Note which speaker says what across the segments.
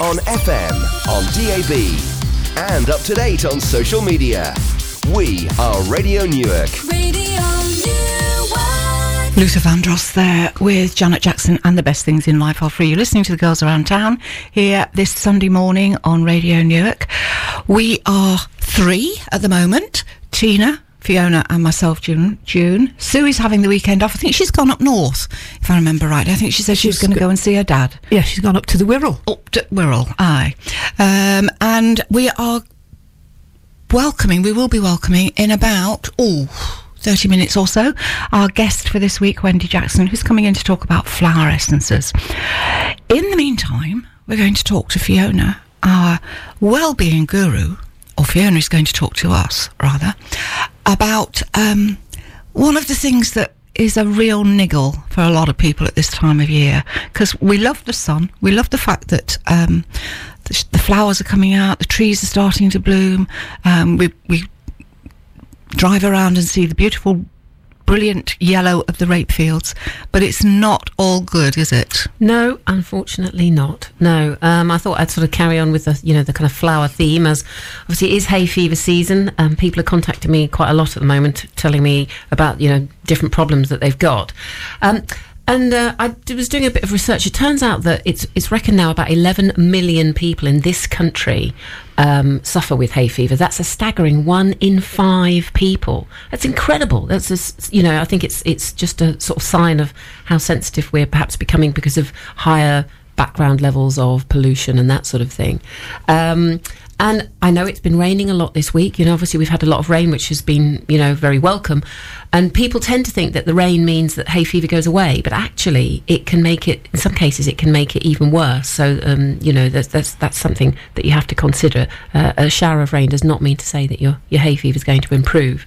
Speaker 1: on FM, on DAB, and up to date on social media. We are Radio Newark.
Speaker 2: Radio Newark.
Speaker 3: Luther Vandross there with Janet Jackson and the best things in life are free. You're listening to the girls around town here this Sunday morning on Radio Newark. We are three at the moment. Tina, Fiona and myself, June. June. Sue is having the weekend off. I think she's gone up north, if I remember right. I think she said she was going to
Speaker 4: go-
Speaker 3: go and see her dad.
Speaker 4: Yeah, she's gone up to the Wirral.
Speaker 3: Up to Wirral, aye. Um, and we are welcoming, we will be welcoming in about, oh, 30 minutes or so, our guest for this week, Wendy Jackson, who's coming in to talk about flower essences. In the meantime, we're going to talk to Fiona, our well-being guru, or Fiona is going to talk to us, rather, about um, one of the things that is a real niggle for a lot of people at this time of year because we love the sun. We love the fact that um, the, sh- the flowers are coming out, the trees are starting to bloom. Um, we, we drive around and see the beautiful, brilliant yellow of the rape fields, but it's not all good, is it?
Speaker 5: No, unfortunately not. No, um, I thought I'd sort of carry on with the you know the kind of flower theme as obviously it is hay fever season. Um, people are contacting me quite a lot at the moment, telling me about you know different problems that they've got. Um, and uh, I was doing a bit of research. It turns out that it's it's reckoned now about 11 million people in this country um, suffer with hay fever. That's a staggering one in five people. That's incredible. That's you know I think it's it's just a sort of sign of how sensitive we're perhaps becoming because of higher background levels of pollution and that sort of thing. Um, and I know it's been raining a lot this week. You know, obviously we've had a lot of rain, which has been, you know, very welcome. And people tend to think that the rain means that hay fever goes away, but actually it can make it, in some cases, it can make it even worse. So, um, you know, that's, that's, that's something that you have to consider. Uh, a shower of rain does not mean to say that your, your hay fever is going to improve.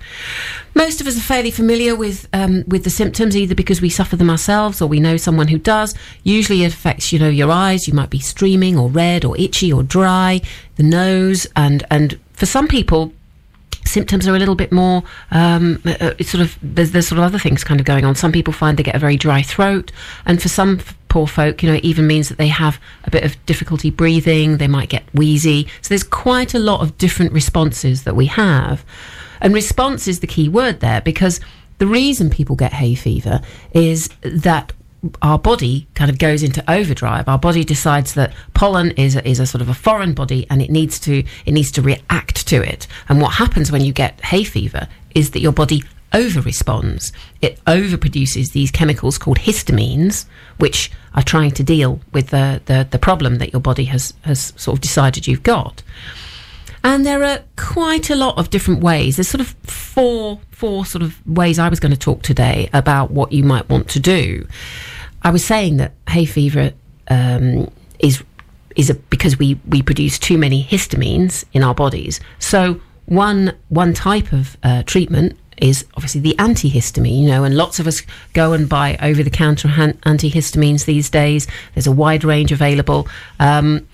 Speaker 5: Most of us are fairly familiar with um, with the symptoms, either because we suffer them ourselves or we know someone who does. Usually, it affects you know your eyes. You might be streaming or red or itchy or dry, the nose, and and for some people, symptoms are a little bit more um, uh, sort of there's, there's sort of other things kind of going on some people find they get a very dry throat and for some poor folk you know it even means that they have a bit of difficulty breathing they might get wheezy so there's quite a lot of different responses that we have and response is the key word there because the reason people get hay fever is that our body kind of goes into overdrive. Our body decides that pollen is a, is a sort of a foreign body, and it needs to it needs to react to it. And what happens when you get hay fever is that your body over responds. It overproduces these chemicals called histamines, which are trying to deal with the, the, the problem that your body has has sort of decided you've got. And there are quite a lot of different ways. There's sort of four four sort of ways I was going to talk today about what you might want to do. I was saying that hay fever um, is is a, because we we produce too many histamines in our bodies. So one one type of uh, treatment is obviously the antihistamine, you know, and lots of us go and buy over the counter antihistamines these days. There's a wide range available. Um,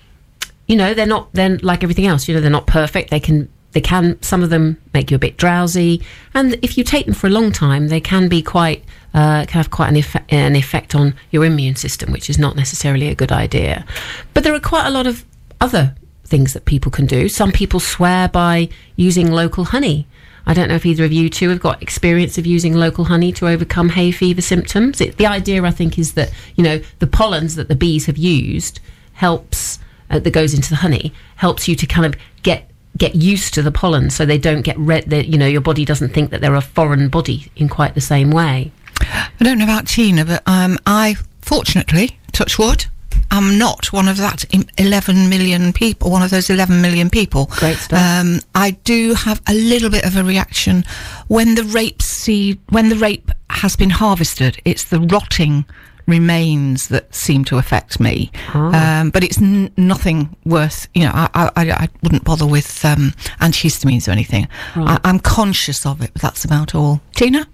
Speaker 5: you know they're not then like everything else you know they're not perfect. They can they can some of them make you a bit drowsy. And if you take them for a long time they can be quite uh, can have quite an, effect, an effect on your immune system which is not necessarily a good idea. But there are quite a lot of other things that people can do. Some people swear by using local honey. I don't know if either of you two have got experience of using local honey to overcome hay fever symptoms. It, the idea, I think, is that you know the pollens that the bees have used helps uh, that goes into the honey helps you to kind of get get used to the pollen, so they don't get red. That you know your body doesn't think that they're a foreign body in quite the same way.
Speaker 3: I don't know about Tina, but um, I, fortunately, touch wood, I'm not one of that 11 million people, one of those 11 million people.
Speaker 5: Great stuff.
Speaker 3: Um, I do have a little bit of a reaction when the rape seed, when the rape has been harvested. It's the rotting remains that seem to affect me. Um, but it's n- nothing worth, you know, I, I, I I wouldn't bother with um, antihistamines or anything. I, I'm conscious of it, but that's about all. Tina?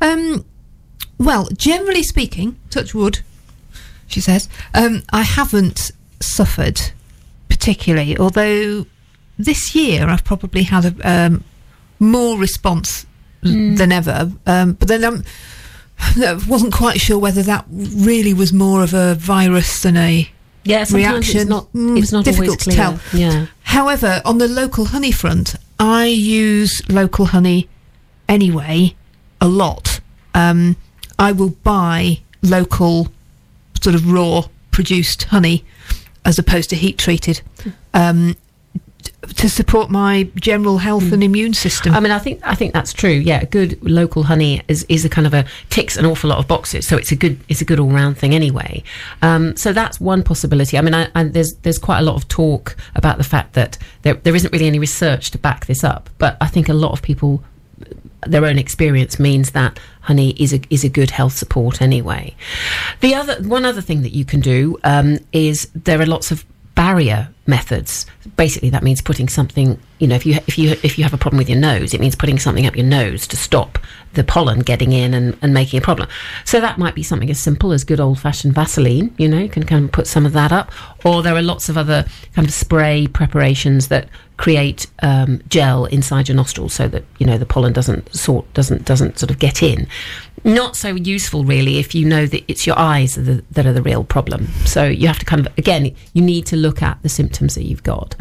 Speaker 4: Um, well, generally speaking, touch wood, she says, um, I haven't suffered particularly, although this year I've probably had a, um, more response than ever. Um, but then I'm, I wasn't quite sure whether that really was more of a virus than a
Speaker 5: Yeah,
Speaker 4: reaction.
Speaker 5: it's not.
Speaker 4: Mm,
Speaker 5: it's not
Speaker 4: difficult
Speaker 5: always clear.
Speaker 4: to tell.
Speaker 5: Yeah.
Speaker 4: However, on the local honey front, I use local honey anyway a lot. Um, I will buy local, sort of raw produced honey as opposed to heat treated. Um, t- to support my general health and immune system.
Speaker 5: I mean, I think I think that's true. Yeah, good local honey is, is a kind of a ticks an awful lot of boxes. So it's a good it's a good all round thing anyway. Um, so that's one possibility. I mean, I, and there's there's quite a lot of talk about the fact that there there isn't really any research to back this up. But I think a lot of people their own experience means that honey is a is a good health support anyway. The other one other thing that you can do um, is there are lots of barrier methods. Basically, that means putting something. You know, if you if you if you have a problem with your nose, it means putting something up your nose to stop the pollen getting in and, and making a problem. So that might be something as simple as good old fashioned Vaseline. You know, you can kind of put some of that up. Or there are lots of other kind of spray preparations that create um, gel inside your nostrils so that you know the pollen doesn't sort doesn't doesn't sort of get in. Not so useful really if you know that it's your eyes that are the, that are the real problem. So you have to kind of again you need to look at the symptoms that you've got.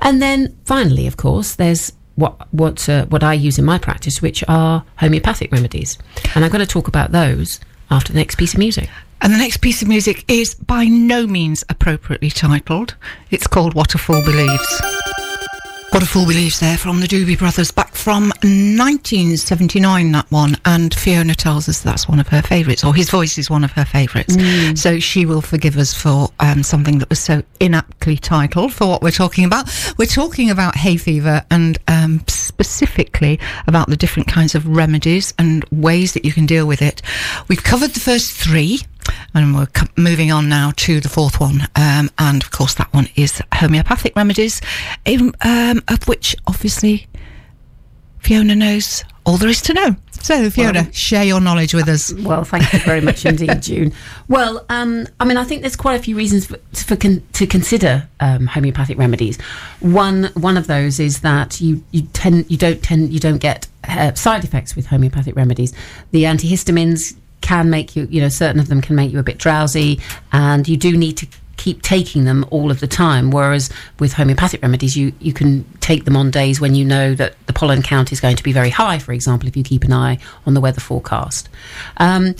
Speaker 5: And then finally, of course, there's what what uh, what I use in my practice, which are homeopathic remedies, and I'm going to talk about those after the next piece of music.
Speaker 3: And the next piece of music is by no means appropriately titled. It's called What a Fool Believes. What a Fool Believes there from the Doobie Brothers back from 1979, that one. And Fiona tells us that's one of her favourites, or his voice is one of her favourites. So she will forgive us for um, something that was so inaptly titled for what we're talking about. We're talking about hay fever and um, specifically about the different kinds of remedies and ways that you can deal with it. We've covered the first three. And we're moving on now to the fourth one. Um, and of course, that one is homeopathic remedies, um, um, of which obviously Fiona knows all there is to know. So, Fiona,
Speaker 5: Well-
Speaker 3: share your knowledge with us.
Speaker 5: Well, thank you very much indeed, June. Well, um, I mean, I think there's quite a few reasons for, for con- to consider um, homeopathic remedies. One one of those is that you you tend you don't tend you don't get uh, side effects with homeopathic remedies. The antihistamines can make you you know certain of them can make you a bit drowsy, and you do need to keep taking them all of the time whereas with homeopathic remedies you you can take them on days when you know that the pollen count is going to be very high for example if you keep an eye on the weather forecast um,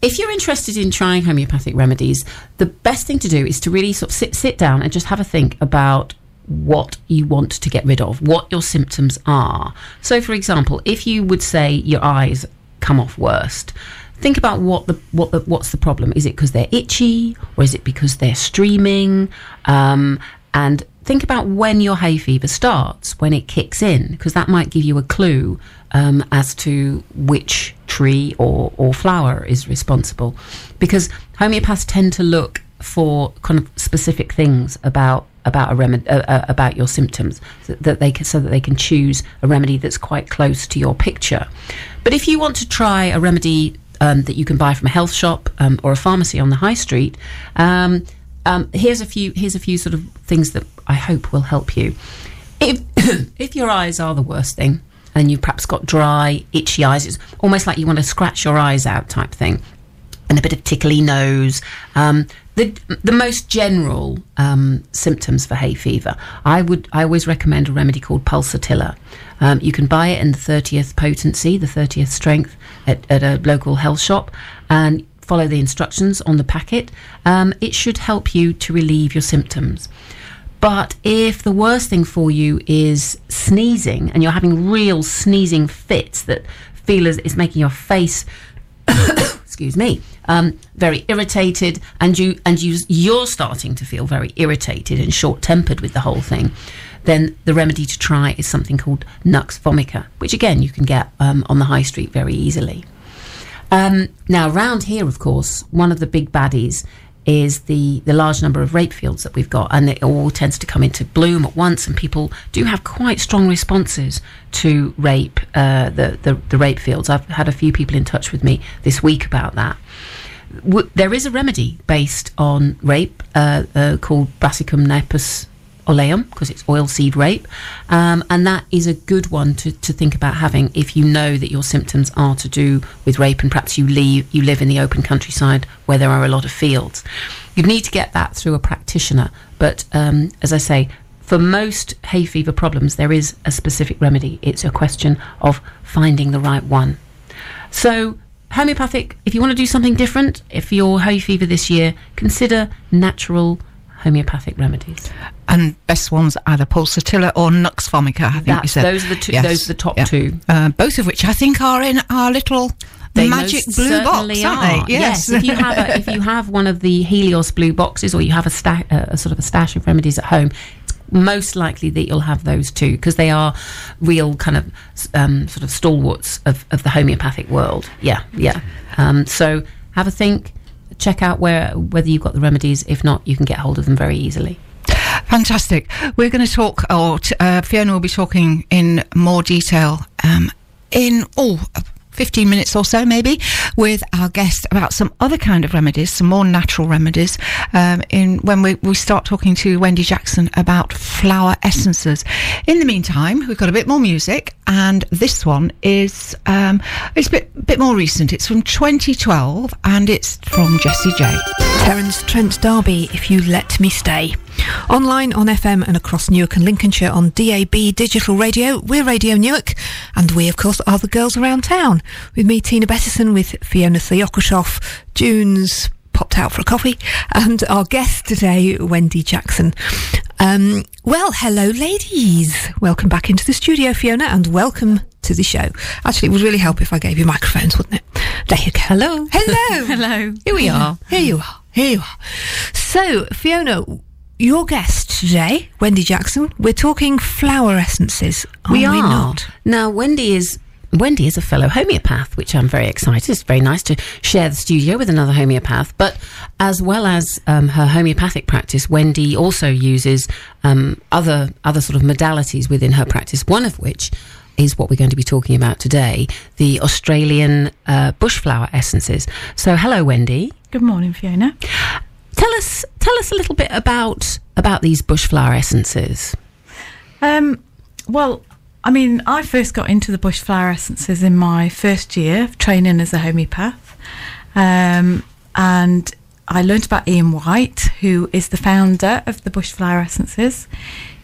Speaker 5: if you're interested in trying homeopathic remedies, the best thing to do is to really sort of sit, sit down and just have a think about what you want to get rid of, what your symptoms are. So, for example, if you would say your eyes come off worst, think about what the what the, what's the problem. Is it because they're itchy, or is it because they're streaming? Um, and think about when your hay fever starts, when it kicks in, because that might give you a clue um, as to which tree or, or flower is responsible. Because homeopaths tend to look for kind of specific things about about a remedy uh, uh, about your symptoms so that they can so that they can choose a remedy that's quite close to your picture. But if you want to try a remedy um, that you can buy from a health shop um, or a pharmacy on the high street, um, um, here's a few here's a few sort of things that I hope will help you. If if your eyes are the worst thing, and you've perhaps got dry, itchy eyes, it's almost like you want to scratch your eyes out type thing, and a bit of tickly nose. Um, the the most general um, symptoms for hay fever, I would I always recommend a remedy called Pulsatilla. Um, you can buy it in the 30th potency, the 30th strength, at, at a local health shop, and follow the instructions on the packet. Um, it should help you to relieve your symptoms. But if the worst thing for you is sneezing and you're having real sneezing fits that feel as it's making your face excuse me, um, very irritated, and you and you you're starting to feel very irritated and short tempered with the whole thing, then the remedy to try is something called Nux vomica, which again you can get um, on the high street very easily. Um, now, round here, of course, one of the big baddies is the, the large number of rape fields that we've got, and it all tends to come into bloom at once, and people do have quite strong responses to rape, uh, the, the, the rape fields. I've had a few people in touch with me this week about that. There is a remedy based on rape uh, uh, called Brassicum napus oleum because it's oilseed rape, um, and that is a good one to, to think about having if you know that your symptoms are to do with rape, and perhaps you leave you live in the open countryside where there are a lot of fields. You'd need to get that through a practitioner, but um, as I say. For most hay fever problems, there is a specific remedy. It's a question of finding the right one. So, homeopathic, if you want to do something different, if you're hay fever this year, consider natural homeopathic remedies.
Speaker 3: And best ones either pulsatilla or nux vomica, I think you said.
Speaker 5: those are the two.
Speaker 3: Yes.
Speaker 5: Those are the top
Speaker 3: Yeah.
Speaker 5: two.
Speaker 3: Uh, both of which I think are in our little
Speaker 5: They
Speaker 3: magic blue box, aren't they?
Speaker 5: Yes. if you have a, if you have one of the Helios blue boxes, or you have a, sta- uh, a sort of a stash of remedies at home, it's most likely that you'll have those too, because they are real kind of um, sort of stalwarts of, of the homeopathic world. Yeah, yeah. Um, so have a think. Check out where whether you've got the remedies. If not, you can get hold of them very easily.
Speaker 3: Fantastic. We're going to talk, or uh, Fiona will be talking in more detail um, in, oh, 15 minutes or so, maybe, with our guest about some other kind of remedies, some more natural remedies, um, in when we, we start talking to Wendy Jackson about flower essences. In the meantime, we've got a bit more music, and this one is um, it's a bit, bit more recent. It's from 2012, and it's from Jessie J.
Speaker 4: Terence Trent D'Arby, If You Let Me Stay. Online on FM and across Newark and Lincolnshire on DAB Digital Radio, we're Radio Newark, and we, of course, are the girls around town. With me, Tina Bettison, with Fiona Theokoshoff, June's popped out for a coffee, and our guest today, Wendy Jackson. Um, well, hello, ladies. Welcome back into the studio, Fiona, and welcome to the show. Actually, it would really help if I gave you microphones, wouldn't it? There you go. Hello. Hello.
Speaker 3: Hello.
Speaker 4: Here we are. Here you are. Here you are. So, Fiona, your guest today, Wendy Jackson, we're talking flower essences. Are
Speaker 5: we are
Speaker 4: not?
Speaker 5: now. Wendy is Wendy is a fellow homeopath, which I'm very excited. It's very nice to share the studio with another homeopath. But as well as um, her homeopathic practice, Wendy also uses um, other other sort of modalities within her practice. One of which is what we're going to be talking about today: the Australian uh, bushflower essences. So, hello, Wendy.
Speaker 6: Good morning, Fiona.
Speaker 5: Tell us tell us a little bit about about these bushflower essences.
Speaker 6: Um, well, I mean, I first got into the bush flower essences in my first year of training as a homeopath. Um, and I learned about Ian White, who is the founder of the bush flower essences.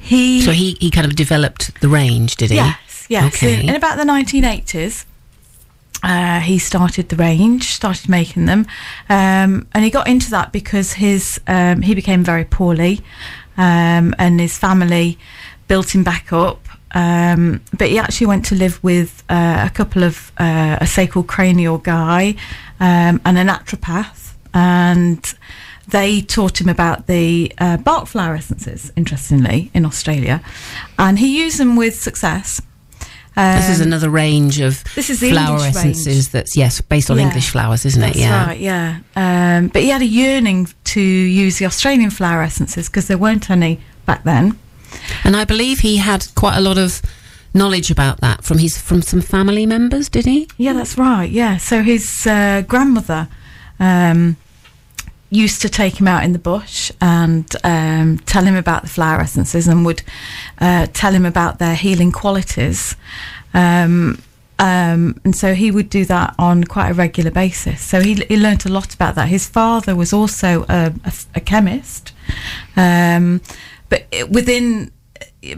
Speaker 6: He,
Speaker 5: So he, he kind of developed the range, did he?
Speaker 6: yes, yes.
Speaker 5: Okay.
Speaker 6: In, in about the 1980s, uh, he started the range, started making them, um, and he got into that because his um, he became very poorly, um, and his family built him back up. Um, but he actually went to live with uh, a couple of uh, a sacral cranial guy um, and a naturopath, and they taught him about the uh, Bach flower essences. Interestingly, in Australia, and he used them with success.
Speaker 5: This is
Speaker 6: Um,
Speaker 5: another range of
Speaker 6: this is the
Speaker 5: flower
Speaker 6: English
Speaker 5: essences
Speaker 6: range.
Speaker 5: that's yes based on
Speaker 6: Yeah.
Speaker 5: English flowers, isn't
Speaker 6: That's
Speaker 5: it? Yeah.
Speaker 6: right, yeah. Um, but he had a yearning to use the Australian flower essences because there weren't any back then.
Speaker 5: And I believe he had quite a lot of knowledge about that from his from some family members. Did he?
Speaker 6: Yeah, that's right. Yeah. So his uh, grandmother um, used to take him out in the bush and um, tell him about the flower essences and would uh, tell him about their healing qualities. Um, um, and so he would do that on quite a regular basis. So he, he learnt a lot about that. His father was also a, a, a chemist, um, but it- within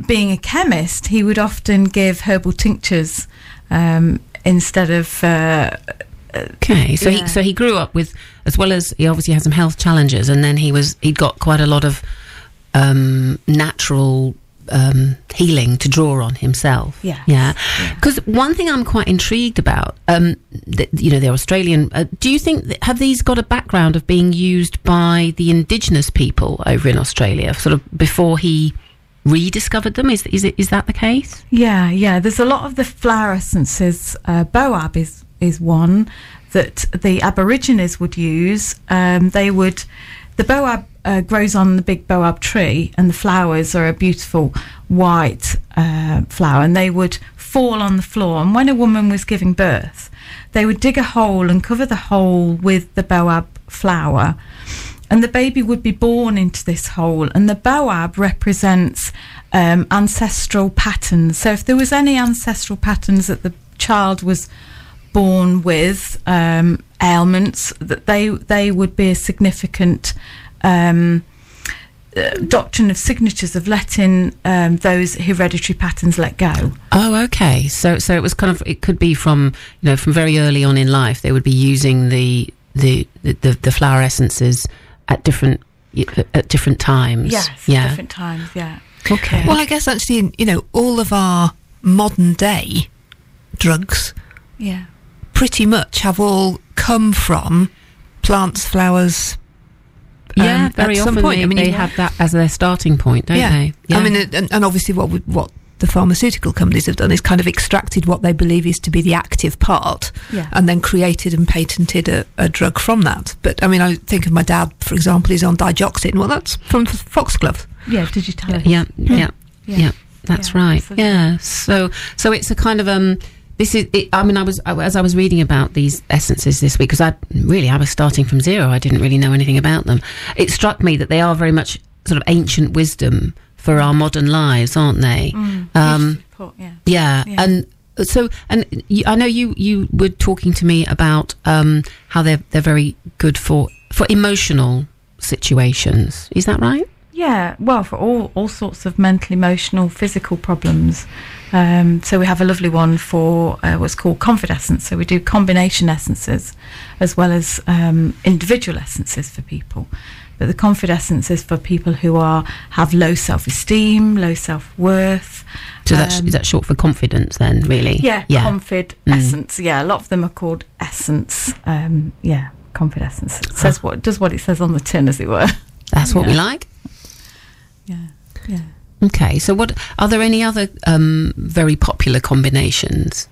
Speaker 6: being a chemist, he would often give herbal tinctures um, instead of uh,
Speaker 5: Okay, so
Speaker 6: Yeah.
Speaker 5: he so he grew up with as well as he obviously had some health challenges, and then he was he'd got quite a lot of um, natural um, healing to draw on himself.
Speaker 6: Yes.
Speaker 5: yeah. Because one thing I'm quite intrigued about, um, th- you know, the Australian. Uh, do you think that, have these got a background of being used by the indigenous people over in Australia, sort of before he rediscovered them? Is is it is that the case?
Speaker 6: Yeah, yeah. There's a lot of the flower essences. Uh, Boab is is one that the Aborigines would use. Um, they would. The Boab uh, grows on the big Boab tree, and the flowers are a beautiful white uh, flower, and they would fall on the floor. And when a woman was giving birth, they would dig a hole and cover the hole with the Boab flower. and the baby would be born into this hole. And the boab represents um, ancestral patterns. So if there was any ancestral patterns that the child was born with um, ailments, that they they would be a significant. Um, uh, doctrine of signatures of letting um, those hereditary patterns let go.
Speaker 5: Oh, okay. So, so it was kind of it could be from you know from very early on in life they would be using the the the, the, the flower essences at different at different times.
Speaker 6: Yes,
Speaker 5: Yeah.
Speaker 6: different times. Yeah.
Speaker 5: Okay.
Speaker 4: Well, I guess actually, you know, all of our modern day drugs
Speaker 6: Yeah.
Speaker 4: Pretty much have all come from plants, flowers.
Speaker 5: yeah.
Speaker 4: um,
Speaker 5: very often
Speaker 4: point.
Speaker 5: they,
Speaker 4: I mean,
Speaker 5: they have that as their starting point, don't they?
Speaker 4: I mean, and, and obviously, what would, what the pharmaceutical companies have done is kind of extracted what they believe is to be the active part,
Speaker 6: Yeah.
Speaker 4: and then created and patented a, a drug from that. But I mean, I think of my dad, for example, is on digoxin. Well, that's from foxglove.
Speaker 6: Yeah. Did you tell us?
Speaker 5: yeah, yeah,
Speaker 6: Yeah.
Speaker 5: yeah, That's
Speaker 6: Yeah,
Speaker 5: right. Yeah. So, so it's a kind of um. This is. It, I mean, I was I, as I was reading about these essences this week because I really I was starting from zero. I didn't really know anything about them. It struck me that they are very much sort of ancient wisdom for our modern lives, aren't they? Um,
Speaker 6: Beautifully yeah.
Speaker 5: Yeah,
Speaker 6: Yeah.
Speaker 5: and so and I know you you were talking to me about um, how they're they're very good for for emotional situations. Is that right?
Speaker 6: Yeah, well, for all all sorts of mental, emotional, physical problems. Um, so we have a lovely one for uh, what's called confidescence. So we do combination essences as well as um, individual essences for people. But the confidescence is for people who are have low self esteem, low self worth.
Speaker 5: So that's
Speaker 6: Um,
Speaker 5: is that short for confidence then? Really?
Speaker 6: Yeah,
Speaker 5: Yeah.
Speaker 6: confid
Speaker 5: Mm.
Speaker 6: essence. Yeah, a lot of them are called essence. Um, yeah, confidescence. It says what does what it says on the tin, as it were.
Speaker 5: that's what we like.
Speaker 6: Yeah, yeah.
Speaker 5: Okay. So what are there any other um, very popular combinations?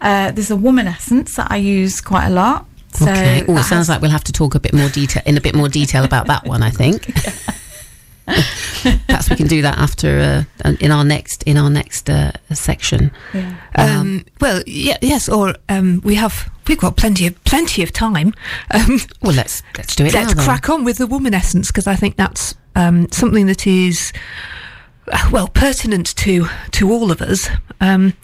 Speaker 6: Uh, there's a woman essence that I use quite a lot. So
Speaker 5: okay. Oh, it sounds
Speaker 6: has-
Speaker 5: like we'll have to talk a bit more detail in a bit more detail about that one. I think. Perhaps we can do that after uh, in our next in our next uh, section.
Speaker 6: Yeah.
Speaker 4: Um, well, yeah, yes, or um, we have we've got plenty of plenty of time. Um,
Speaker 5: Well, let's let's do it
Speaker 4: let's
Speaker 5: now. then.
Speaker 4: crack on with the woman essence because I think that's um, something that is uh, well pertinent to to all of us, um,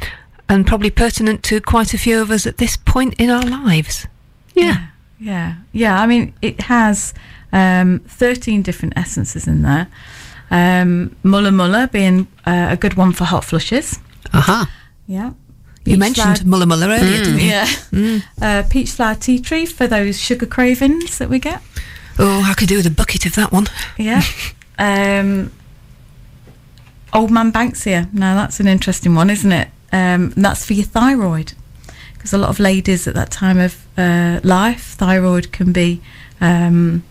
Speaker 4: and probably pertinent to quite a few of us at this point in our lives.
Speaker 5: Yeah.
Speaker 6: Yeah, yeah. I mean, it has um, 13 different essences in there. Um, mulla mulla being uh, a good one for hot flushes.
Speaker 5: Aha.
Speaker 6: Yeah.
Speaker 4: You mentioned mulla mulla earlier, didn't you?
Speaker 6: Yeah. Uh, peach flower tea tree for those sugar cravings that we get.
Speaker 4: Oh, I could do with a bucket of that one.
Speaker 6: Yeah. um, Old Man Banksia. Now that's an interesting one, isn't it? Um, that's for your thyroid, because a lot of ladies at that time of uh, life, thyroid can be um,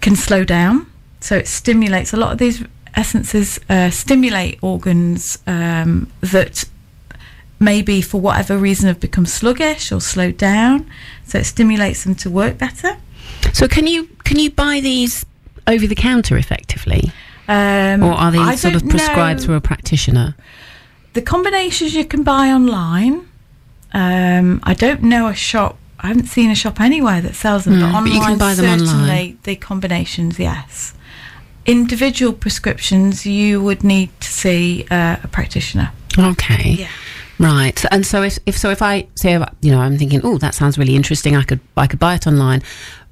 Speaker 6: can slow down. So it stimulates a lot of these essences uh, stimulate organs um, that maybe for whatever reason have become sluggish or slowed down. So it stimulates them to work better.
Speaker 5: So can you can you buy these over the counter effectively,
Speaker 6: Um,
Speaker 5: or are they
Speaker 6: I
Speaker 5: sort of prescribed
Speaker 6: know.
Speaker 5: through a practitioner?
Speaker 6: the combinations you can buy online. Um, I don't know a shop. I haven't seen a shop anywhere that sells them.
Speaker 5: Hmm,
Speaker 6: but
Speaker 5: but you can buy them online.
Speaker 6: The combinations, yes. Individual prescriptions, you would need to see uh, a practitioner.
Speaker 5: Okay.
Speaker 6: Yeah.
Speaker 5: Right. And so if, if so if I say you know I'm thinking oh that sounds really interesting I could I could buy it online.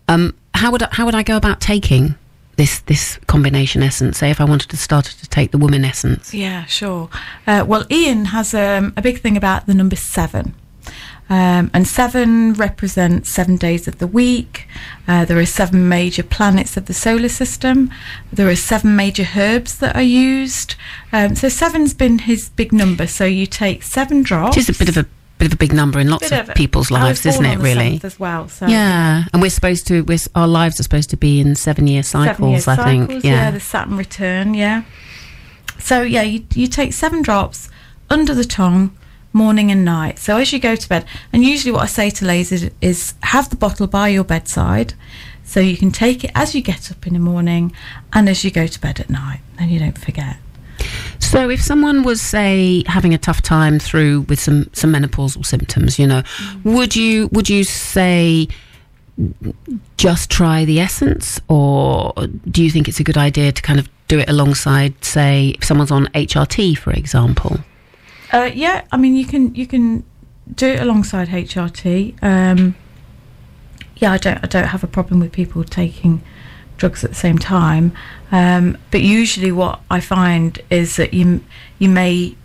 Speaker 5: Um, how would I, how would I go about taking this this combination essence? Say if I wanted to start to take the woman essence.
Speaker 6: Yeah, sure. Uh, well, Ian has um, a big thing about the number seven. Um, and seven represents seven days of the week. Uh, there are seven major planets of the solar system. There are seven major herbs that are used. Um, so seven's been his big number. So you take seven drops.
Speaker 5: It is a bit of a bit of a big number in lots of
Speaker 6: a-
Speaker 5: people's lives, isn't it? Really.
Speaker 6: 7th as well. So
Speaker 5: Yeah, and we're supposed to. We're, our lives are supposed to be in seven-year cycles.
Speaker 6: Seven-year
Speaker 5: I think.
Speaker 6: cycles,
Speaker 5: yeah.
Speaker 6: the Saturn return, yeah. So yeah, you you take seven drops under the tongue, morning and night. So as you go to bed, and usually what I say to ladies is, is have the bottle by your bedside, so you can take it as you get up in the morning and as you go to bed at night, and you don't forget.
Speaker 5: So, if someone was, say, having a tough time through with some some menopausal symptoms, you know,
Speaker 6: Mm.
Speaker 5: would you would you say just try the essence, or do you think it's a good idea to kind of do it alongside, say, if someone's on HRT, for example?
Speaker 6: Uh, yeah, I mean you can you can do it alongside HRT. Um, yeah, I don't I don't have a problem with people taking drugs at the same time. Um, but usually, what I find is that you you may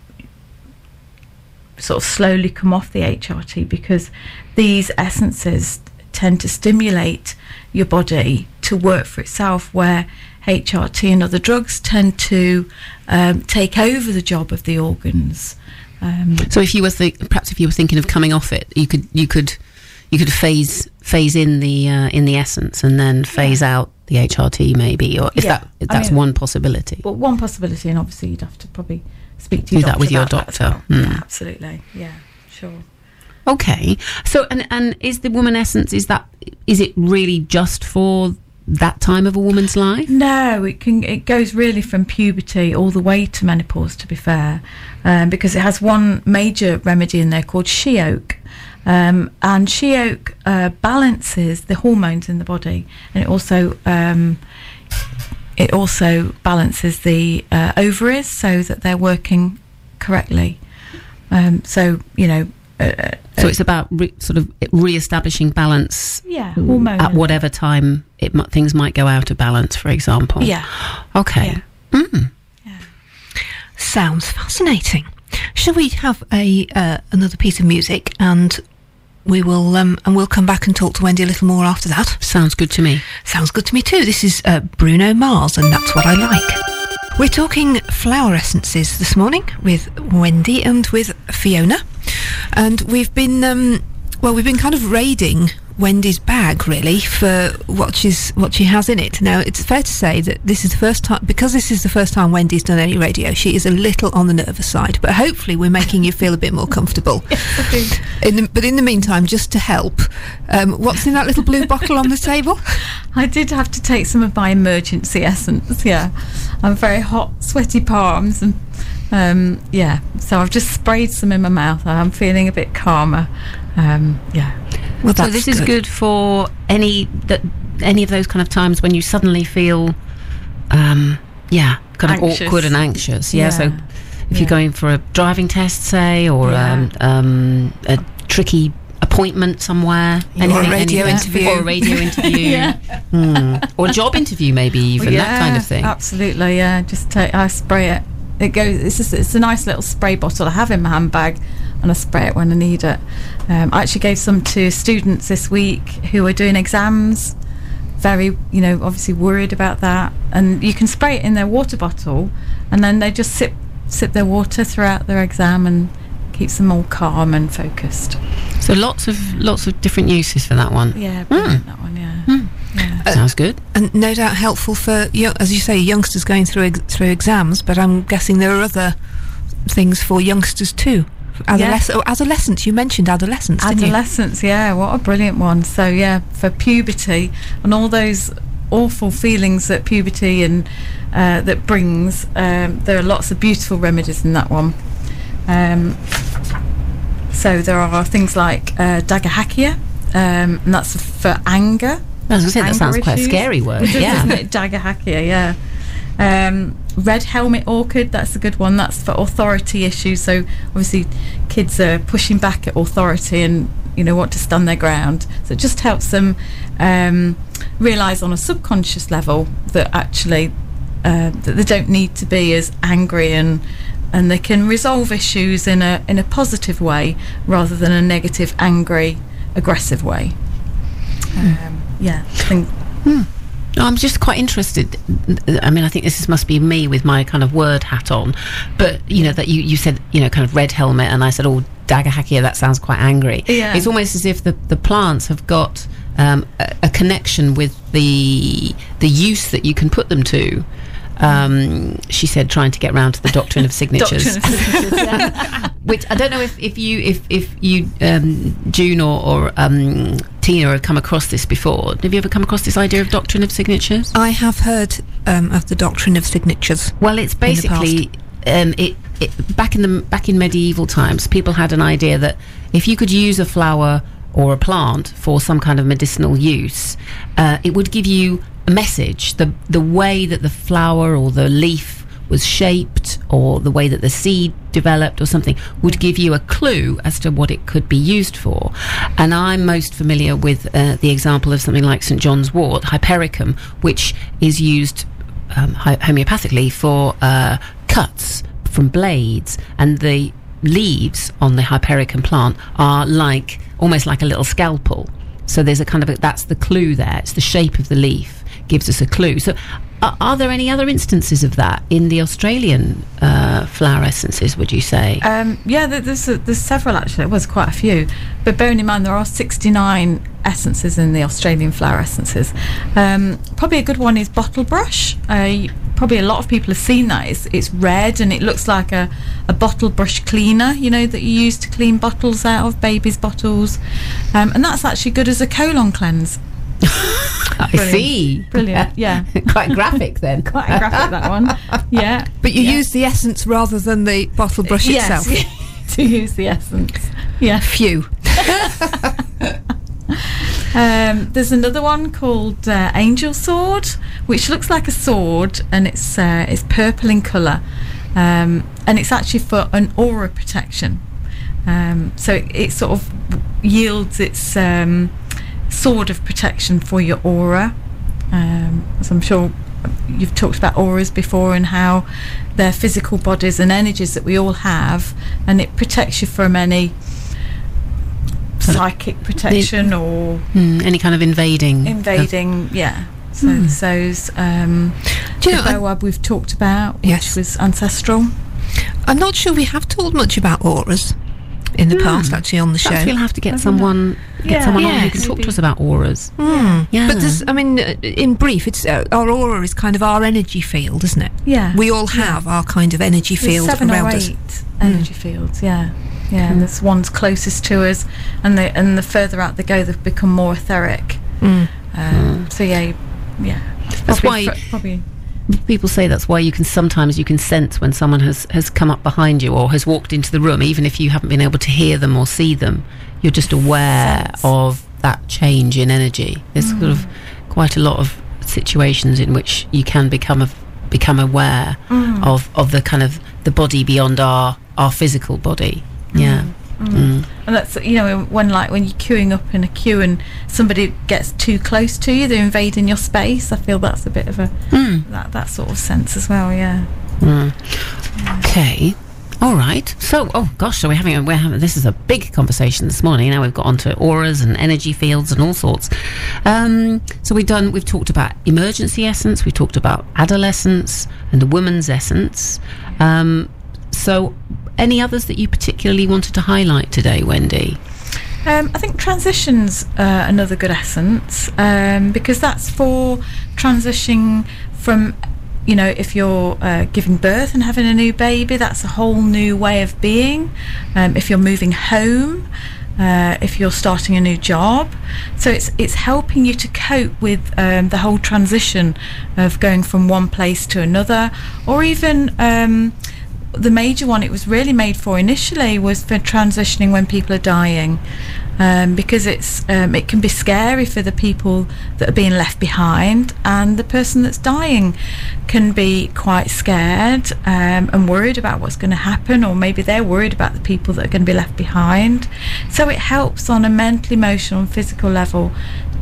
Speaker 6: sort of slowly come off the HRT because these essences tend to stimulate your body to work for itself, where HRT and other drugs tend to um, take over the job of the organs. Um,
Speaker 5: So if you were th- perhaps if you were thinking of coming off it, you could you could you could phase phase in the uh, in the essence and then phase out the HRT maybe, or is
Speaker 6: Yeah,
Speaker 5: that
Speaker 6: I
Speaker 5: that's
Speaker 6: mean-
Speaker 5: one possibility.
Speaker 6: Well, one possibility, and obviously you'd have to probably speak to
Speaker 5: Do that with your
Speaker 6: about that as
Speaker 5: doctor.
Speaker 6: well.
Speaker 5: Mm.
Speaker 6: Yeah, absolutely. Yeah, sure.
Speaker 5: Okay. So and and is the woman essence is that is it really just for that time of a woman's life?
Speaker 6: No, it can. It goes really from puberty all the way to menopause. To be fair, um, because it has one major remedy in there called she oak, um, and she oak uh, balances the hormones in the body, and it also um, it also balances the uh, ovaries so that they're working correctly. Um, so you know, uh,
Speaker 5: So it's about re- sort of re-establishing balance
Speaker 6: yeah, hormone
Speaker 5: at whatever time it mi- things might go out of balance, for example.
Speaker 6: Yeah.
Speaker 5: Okay. Mm.
Speaker 4: Sounds fascinating. Shall we have a uh, another piece of music and we will um, and we'll come back and talk to Wendy a little more after that.
Speaker 5: Sounds good to me.
Speaker 4: Sounds good to me too. This is uh, Bruno Mars, and that's what I like. We're talking flower essences this morning with Wendy and with Fiona, and we've been um, well, we've been kind of raiding Wendy's bag really for what she's what she has in it. Now, it's fair to say that this is the first time because this is the first time Wendy's done any radio. She is a little on the nervous side, but hopefully we're making you feel a bit more comfortable. In the, but in the meantime, just to help, um, what's in that little blue bottle on the table?
Speaker 6: I did have to take some of my emergency essence. Yeah, I'm very hot, sweaty palms, and um, yeah. So I've just sprayed some in my mouth. I'm feeling a bit calmer. Um, yeah,
Speaker 4: Well,
Speaker 5: So this is good for any that any of those kind of times when you suddenly feel, um, yeah, kind of awkward and anxious. Yeah. So if
Speaker 6: Yeah.
Speaker 5: you're going for a driving test, say, or
Speaker 6: Yeah.
Speaker 5: um, um, a tricky appointment somewhere,
Speaker 4: Or a radio
Speaker 5: anything.
Speaker 4: interview.
Speaker 5: or a radio interview,
Speaker 6: Yeah.
Speaker 5: Hmm. or a job interview, maybe even that kind of thing.
Speaker 6: Absolutely, yeah. Just take, I spray it. It goes. It's just it's a nice little spray bottle I have in my handbag, and I spray it when I need it. Um, I actually gave some to students this week who are doing exams. Very, you know, obviously worried about that, and you can spray it in their water bottle, and then they just sip sip their water throughout their exam and keeps them all calm and focused.
Speaker 5: So lots of lots of different uses for that one.
Speaker 6: Yeah, brilliant, that one. Yeah, yeah.
Speaker 5: Sounds good.
Speaker 4: and no doubt helpful for as you say youngsters going through ex- through exams. But I'm guessing there are other things for youngsters too. Adolesc- oh, adolescents. You mentioned you?
Speaker 6: Adolescence, yeah, what a brilliant one. So yeah, for puberty and all those awful feelings that puberty and uh, that brings, um, there are lots of beautiful remedies in that one. Um, so there are things like uh, Dagger Hakea, um, and that's for anger.
Speaker 5: I was going to say that sounds quite a scary word. Yeah.
Speaker 6: isn't it? Dagger Hakea, yeah. Red helmet orchid, that's a good one. That's for authority issues. So obviously, kids are pushing back at authority and you know want to stand their ground. So it just helps them um, realise on a subconscious level that actually uh, that they don't need to be as angry and and they can resolve issues in a in a positive way rather than a negative, angry, aggressive way. Um, yeah, I think
Speaker 5: No, I'm just quite interested. I mean, I think this is, must be me with my kind of word hat on, but you know that you, you said you know kind of red helmet, and I said oh dagger hakea. That sounds quite angry.
Speaker 6: Yeah.
Speaker 5: It's almost as if the the plants have got um, a, a connection with the the use that you can put them to. Um, she said, trying to get round to the doctrine of signatures.
Speaker 6: Doctrine of signatures, yeah.
Speaker 5: Which I don't know if, if you if if you um, June or, or um, Tina have come across this before. Have you ever come across this idea of doctrine of signatures?
Speaker 4: I have heard um, of the doctrine of signatures.
Speaker 5: Well, it's basically um, it, it back in the back in medieval times, people had an idea that if you could use a flower or a plant for some kind of medicinal use, uh, it would give you a message. The the way that the flower or the leaf was shaped, or the way that the seed developed, or something, would give you a clue as to what it could be used for. And I'm most familiar with uh, the example of something like St John's wort, Hypericum, which is used um, ho- homeopathically for uh, cuts from blades, and the leaves on the Hypericum plant are like almost like a little scalpel. So there's a kind of a, that's the clue there. It's the shape of the leaf gives us a clue. So are, are there any other instances of that in the Australian uh, flower essences? Would you say?
Speaker 6: Um, yeah, there's there's several actually. It was quite a few, but bearing in mind there are 69 essences in the Australian flower essences. Um, probably a good one is bottle brush. Uh, probably a lot of people have seen that. It's, it's red and it looks like a, a bottle brush cleaner. You know that you use to clean bottles out of babies' bottles, um, and that's actually good as a colon cleanse.
Speaker 5: I
Speaker 6: brilliant.
Speaker 5: see.
Speaker 6: Brilliant, yeah.
Speaker 5: Quite graphic then.
Speaker 6: Quite graphic that one. Yeah,
Speaker 4: But you
Speaker 6: Yeah.
Speaker 4: use the essence rather than the bottle brush
Speaker 6: yes,
Speaker 4: itself.
Speaker 6: to use the essence. Yeah.
Speaker 4: Phew.
Speaker 6: Um, there's another one called uh, Angel Sword, which looks like a sword, and it's uh, it's purple in colour, um, and it's actually for an aura protection. Um, so it, it sort of yields its um, sword of protection for your aura. Um, as I'm sure you've talked about auras before and how they're physical bodies and energies that we all have, and it protects you from any psychic protection or
Speaker 5: Hmm, any kind of invading.
Speaker 6: invading yeah so so's um
Speaker 4: Do you
Speaker 6: the
Speaker 4: know, I-
Speaker 6: boab we've talked about which
Speaker 4: Yes.
Speaker 6: was ancestral
Speaker 4: I'm not sure we have talked much about auras in the past, actually, on the show.
Speaker 5: Perhaps we'll have to get someone get
Speaker 6: Yeah.
Speaker 5: someone on who
Speaker 4: Yes.
Speaker 5: can talk to us about auras.
Speaker 4: Hmm.
Speaker 5: Yeah.
Speaker 4: But there's, I mean, uh, in brief, it's uh, our aura is kind of our energy field, isn't it?
Speaker 6: yeah
Speaker 4: We all have our kind of energy
Speaker 6: There's
Speaker 4: field
Speaker 6: seven
Speaker 4: around
Speaker 6: or
Speaker 4: us.
Speaker 6: eight energy fields yeah yeah and there's ones closest to us and the and the further out they go they've become more etheric
Speaker 4: Mm.
Speaker 6: um, so yeah yeah
Speaker 5: That's
Speaker 6: Probably
Speaker 5: why-
Speaker 6: fr- probably
Speaker 5: people say that's why you can sometimes you can sense when someone has has come up behind you or has walked into the room even if you haven't been able to hear them or see them you're just aware
Speaker 6: Sense.
Speaker 5: of that change in energy. There's sort of quite a lot of situations in which you can become a, become aware mm. of of the kind of the body beyond our our physical body. Yeah Mm.
Speaker 6: And that's you know when like when you're queuing up in a queue and somebody gets too close to you, they're invading your space. I feel that's a bit of a
Speaker 5: Mm.
Speaker 6: that that sort of sense as well. Yeah.
Speaker 5: Mm. Okay. All right. So, oh gosh, so we're having a, we're having this is a big conversation this morning. Now we've got onto auras and energy fields and all sorts. Um, so we've done we've talked about emergency essence. We talked about adolescence and the woman's essence. Um, so, any others that you particularly wanted to highlight today, Wendy?
Speaker 6: Um, I think transitions uh, another good essence um, because that's for transitioning from, you know, if you're uh, giving birth and having a new baby, that's a whole new way of being. Um, if you're moving home, uh, if you're starting a new job, so it's it's helping you to cope with um, the whole transition of going from one place to another, or even. The major one it was really made for initially was for transitioning when people are dying um, because it's um, it can be scary for the people that are being left behind and the person that's dying can be quite scared um, and worried about what's going to happen or maybe they're worried about the people that are going to be left behind. So it helps on a mental emotional and physical level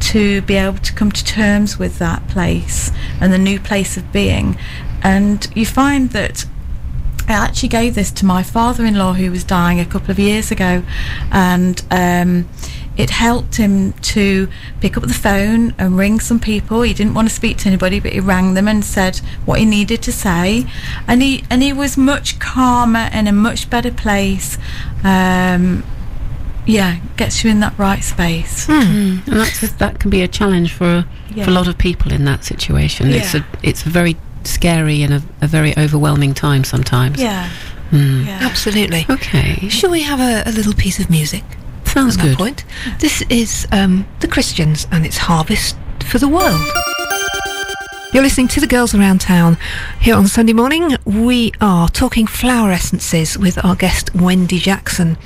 Speaker 6: to be able to come to terms with that place and the new place of being. And you find that I actually gave this to my father-in-law who was dying a couple of years ago, and um, it helped him to pick up the phone and ring some people. He didn't want to speak to anybody, but he rang them and said what he needed to say, and he and he was much calmer and in a much better place. Um, yeah, gets you in that right space.
Speaker 5: And that's a, that can be a challenge for a,
Speaker 6: Yeah.
Speaker 5: for a lot of people in that situation. It's a it's a very scary and a, a very overwhelming time sometimes.
Speaker 6: Yeah,
Speaker 5: Mm.
Speaker 6: yeah.
Speaker 4: Absolutely.
Speaker 5: Okay,
Speaker 4: Shall we have a, a little piece of music?
Speaker 5: sounds good.
Speaker 4: point? This is um, the Christians and its harvest for the world. You're listening to the girls around town here on Sunday morning. We are talking flower essences with our guest Wendy Jackson.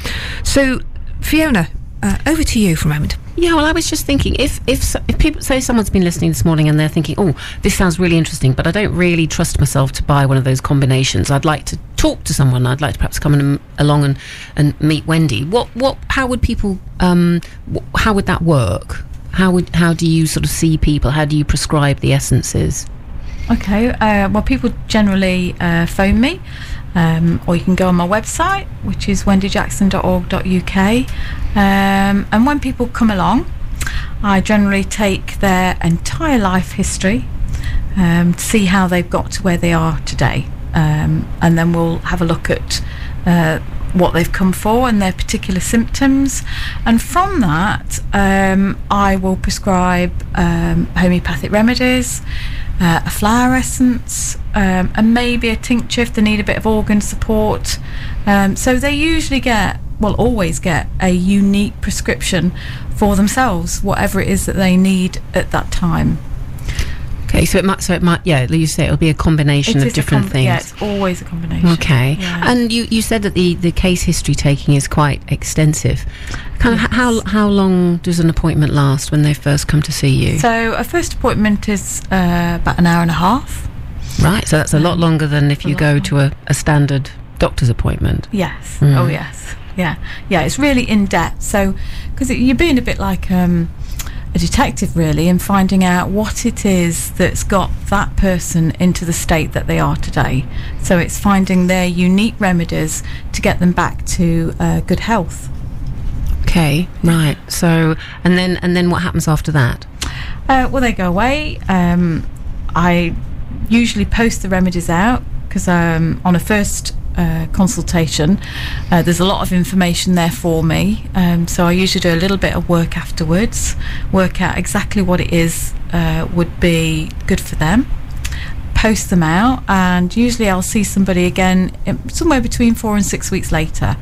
Speaker 4: So, Fiona, uh, over to you for a moment.
Speaker 5: Yeah, well, I was just thinking if if if people say someone's been listening this morning and they're thinking, oh, this sounds really interesting, but I don't really trust myself to buy one of those combinations. I'd like to talk to someone. I'd like to perhaps come and, along and, and meet Wendy. What what? How would people? Um, wh- how would that work? How would how do you sort of see people? How do you prescribe the essences?
Speaker 6: Okay, uh, well, people generally uh, phone me, um, or you can go on my website, which is wendyjackson.org.uk. Um, and when people come along, I generally take their entire life history um, to see how they've got to where they are today. Um, and then we'll have a look at uh, what they've come for and their particular symptoms. And from that, um, I will prescribe um, homeopathic remedies, uh, a flower essence, um, and maybe a tincture if they need a bit of organ support. Um, so they usually get, well, always get a unique prescription for themselves, whatever it is that they need at that time.
Speaker 5: Okay, so it might so it might yeah, you say it'll be a combination
Speaker 6: It
Speaker 5: of different
Speaker 6: com-
Speaker 5: things.
Speaker 6: Yeah, it's always a combination.
Speaker 5: Okay,
Speaker 6: Yeah.
Speaker 5: and you, you said that the, the case history taking is quite extensive. Kind of how how long does an appointment last when they first come to see you?
Speaker 6: So a first appointment is uh, about an hour and a half.
Speaker 5: right, so that's a lot longer than if you go
Speaker 6: longer.
Speaker 5: to a, a standard doctor's appointment.
Speaker 6: Yes.
Speaker 5: Mm.
Speaker 6: Oh yes. Yeah. Yeah. It's really in depth. So because you're being a bit like um, a detective really, and finding out what it is that's got that person into the state that they are today. So it's finding their unique remedies to get them back to uh, good health.
Speaker 5: Okay, right. So and then and then what happens after that?
Speaker 6: Uh, well, they go away. Um, I usually post the remedies out because um, on a first uh, consultation, uh, there's a lot of information there for me. Um, so I usually do a little bit of work afterwards, work out exactly what it is uh, would be good for them. Post them out, and usually I'll see somebody again um, somewhere between four and six weeks later.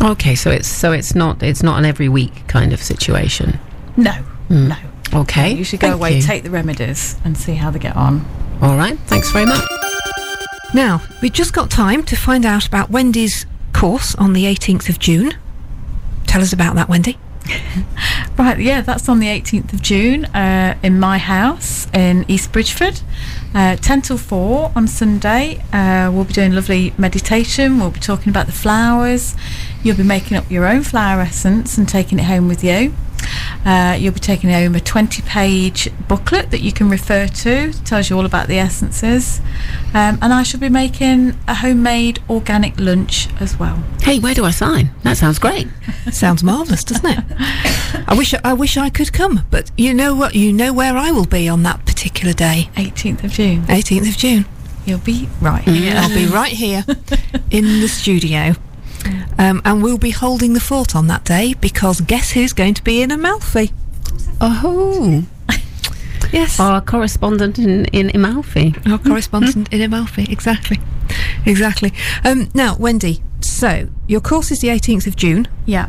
Speaker 5: Okay, so it's so it's not it's not an every week kind of situation.
Speaker 6: No, no.
Speaker 5: Okay,
Speaker 6: You should go
Speaker 5: thank
Speaker 6: away,
Speaker 5: you.
Speaker 6: take the remedies, and see how they get on.
Speaker 5: All right, thanks very much.
Speaker 4: Now, we've just got time to find out about Wendy's course on the 18th of June. Tell us about that, Wendy.
Speaker 6: Right, yeah, that's on the 18th of June uh, in my house in East Bridgeford. Uh, 10 till 4 on Sunday. Uh, we'll be doing lovely meditation. We'll be talking about the flowers. You'll be making up your own flower essence and taking it home with you. Uh, you'll be taking home a 20 page booklet that you can refer to, tells you all about the essences. Um, and I shall be making a homemade organic lunch as well.
Speaker 5: Hey, where do I sign? That sounds great.
Speaker 4: Sounds marvellous, doesn't it? I wish I wish I could come, but you know what? You know where I will be on that particular day,
Speaker 6: 18th of June.
Speaker 4: 18th of June.
Speaker 6: You'll be right
Speaker 5: Mm.
Speaker 6: here.
Speaker 4: I'll be right here in the studio. Um, and we'll be holding the fort on that day because guess who's going to be in Amalfi?
Speaker 5: Oh,
Speaker 4: Yes,
Speaker 5: our correspondent in in Amalfi.
Speaker 4: our correspondent in Amalfi. Exactly, exactly. Um, now, Wendy. So your course is the 18th of June.
Speaker 6: Yeah.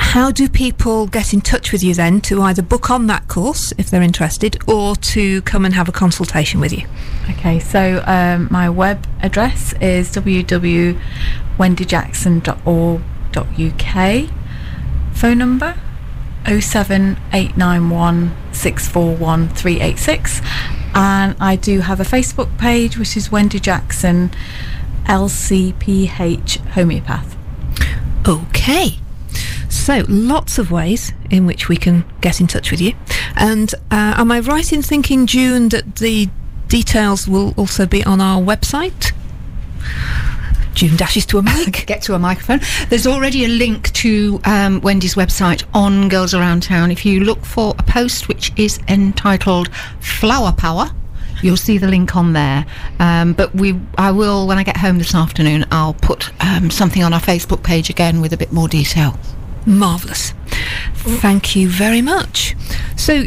Speaker 4: How do people get in touch with you then to either book on that course if they're interested or to come and have a consultation with you?
Speaker 6: Okay, so um, my web address is www.wendyjackson.org.uk. Phone number 07891 641 386. And I do have a Facebook page which is Wendy Jackson LCPH Homeopath.
Speaker 4: Okay. So, lots of ways in which we can get in touch with you. And uh, am I right in thinking, June, that the details will also be on our website? June dashes to a mic.
Speaker 3: get to a microphone. There's already a link to um, Wendy's website on Girls Around Town. If you look for a post which is entitled Flower Power, you'll see the link on there. Um, but we, I will, when I get home this afternoon, I'll put um, something on our Facebook page again with a bit more detail.
Speaker 4: Marvellous. Thank you very much. So,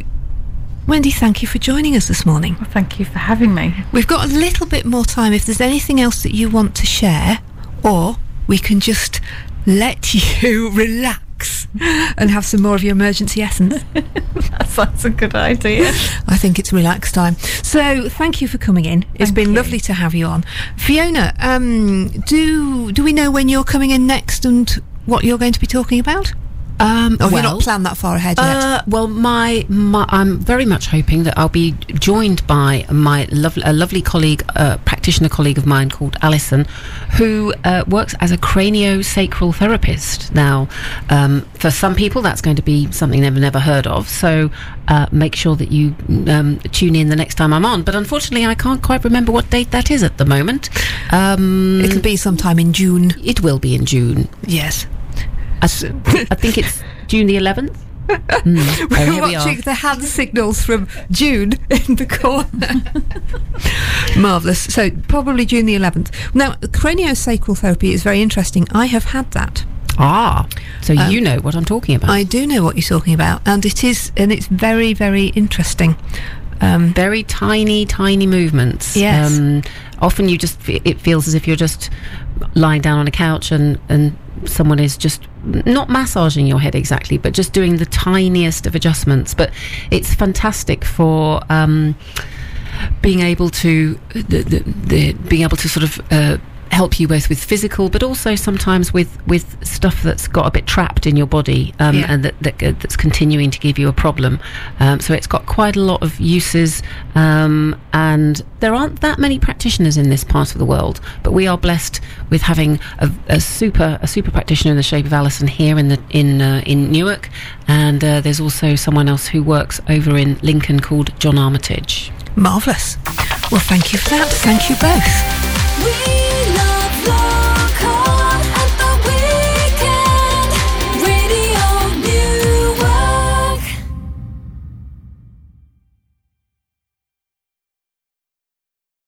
Speaker 4: Wendy, thank you for joining us this morning.
Speaker 6: Well, thank you for having me.
Speaker 4: We've got a little bit more time if there's anything else that you want to share, or we can just let you relax and have some more of your emergency essence.
Speaker 6: That sounds a good idea.
Speaker 4: I think it's relax time. So thank you for coming in. It's
Speaker 6: Thank
Speaker 4: been
Speaker 6: you.
Speaker 4: lovely to have you on. Fiona, um, do do we know when you're coming in next and what you're going to be talking about?
Speaker 5: Um,
Speaker 4: Or have you not planned that far ahead yet?
Speaker 5: Uh, well, my, my I'm very much hoping that I'll be joined by my lovely, a lovely colleague, uh, practitioner colleague of mine called Alison, who uh, works as a craniosacral therapist. Now, um, for some people, that's going to be something they've never heard of. So uh, make sure that you um, tune in the next time I'm on. But unfortunately, I can't quite remember what date that is at the moment. Um,
Speaker 4: It'll be sometime in June.
Speaker 5: it will be in June.
Speaker 4: Yes.
Speaker 5: I, I think it's June the 11th. Mm. Oh,
Speaker 4: We're
Speaker 5: we
Speaker 4: watching the hand signals from June in the corner. Marvellous. So, probably June the 11th. Now, craniosacral therapy is very interesting. I have had that.
Speaker 5: Ah, so
Speaker 4: Um,
Speaker 5: you know what I'm talking about.
Speaker 4: I do know what you're talking about, and it is, and it's very, very interesting. Um,
Speaker 5: Very tiny, tiny movements.
Speaker 4: Yes.
Speaker 5: Um, often you just it feels as if you're just lying down on a couch and and someone is just not massaging your head exactly, but just doing the tiniest of adjustments. But it's fantastic for. Um, being able to the, the, the being able to sort of uh, help you both with physical, but also sometimes with with stuff that's got a bit trapped in your body um,
Speaker 4: Yeah.
Speaker 5: and that, that uh, that's continuing to give you a problem. Um, so it's got quite a lot of uses, um, and there aren't that many practitioners in this part of the world. But we are blessed with having a, a super a super practitioner in the shape of Alison here in the in uh, in Newark, and uh, there's also someone else who works over in Lincoln called John Armitage.
Speaker 4: marvellous. Well, thank you for that. Thank you both.
Speaker 2: We